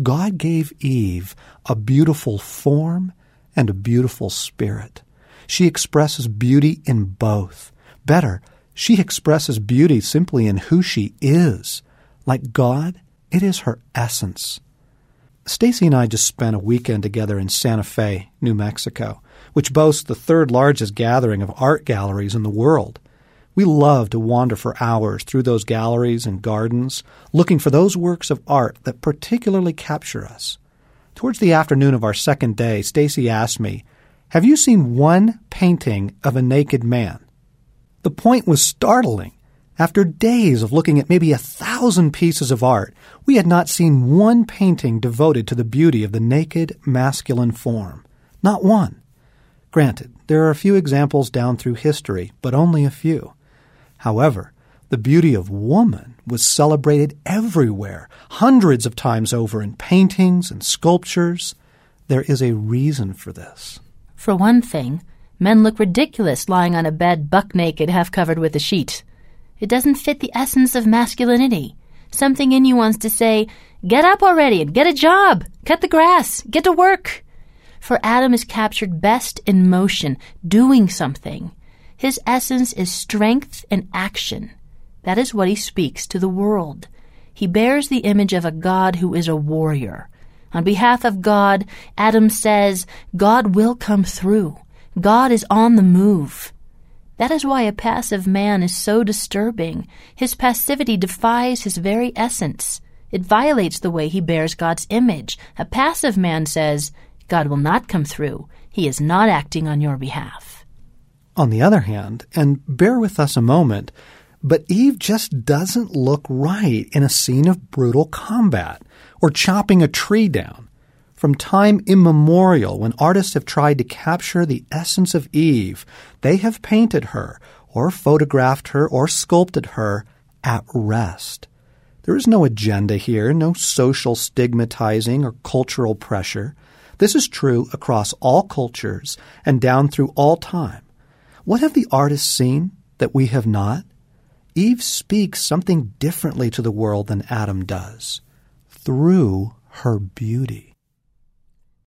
God gave Eve a beautiful form and a beautiful spirit. She expresses beauty in both. Better, she expresses beauty simply in who she is. Like God, it is her essence. Stasi and I just spent a weekend together in Santa Fe, New Mexico, which boasts the third largest gathering of art galleries in the world. We love to wander for hours through those galleries and gardens, looking for those works of art that particularly capture us. Towards the afternoon of our second day, Stasi asked me, "Have you seen one painting of a naked man?" The point was startling. After days of looking at maybe a thousand pieces of art, we had not seen one painting devoted to the beauty of the naked masculine form. Not one. Granted, there are a few examples down through history, but only a few. However, the beauty of woman was celebrated everywhere, hundreds of times over in paintings and sculptures. There is a reason for this. For one thing, men look ridiculous lying on a bed buck naked, half covered with a sheet. It doesn't fit the essence of masculinity. Something in you wants to say, Get up already and get a job, cut the grass, get to work. For Adam is captured best in motion, doing something. His essence is strength and action. That is what he speaks to the world. He bears the image of a God who is a warrior. On behalf of God, Adam says, God will come through. God is on the move. That is why a passive man is so disturbing. His passivity defies his very essence. It violates the way he bears God's image. A passive man says, God will not come through. He is not acting on your behalf. On the other hand, and bear with us a moment, but Eve just doesn't look right in a scene of brutal combat or chopping a tree down. From time immemorial, when artists have tried to capture the essence of Eve, they have painted her, or photographed her, or sculpted her at rest. There is no agenda here, no social stigmatizing or cultural pressure. This is true across all cultures and down through all time. What have the artists seen that we have not? Eve speaks something differently to the world than Adam does through her beauty.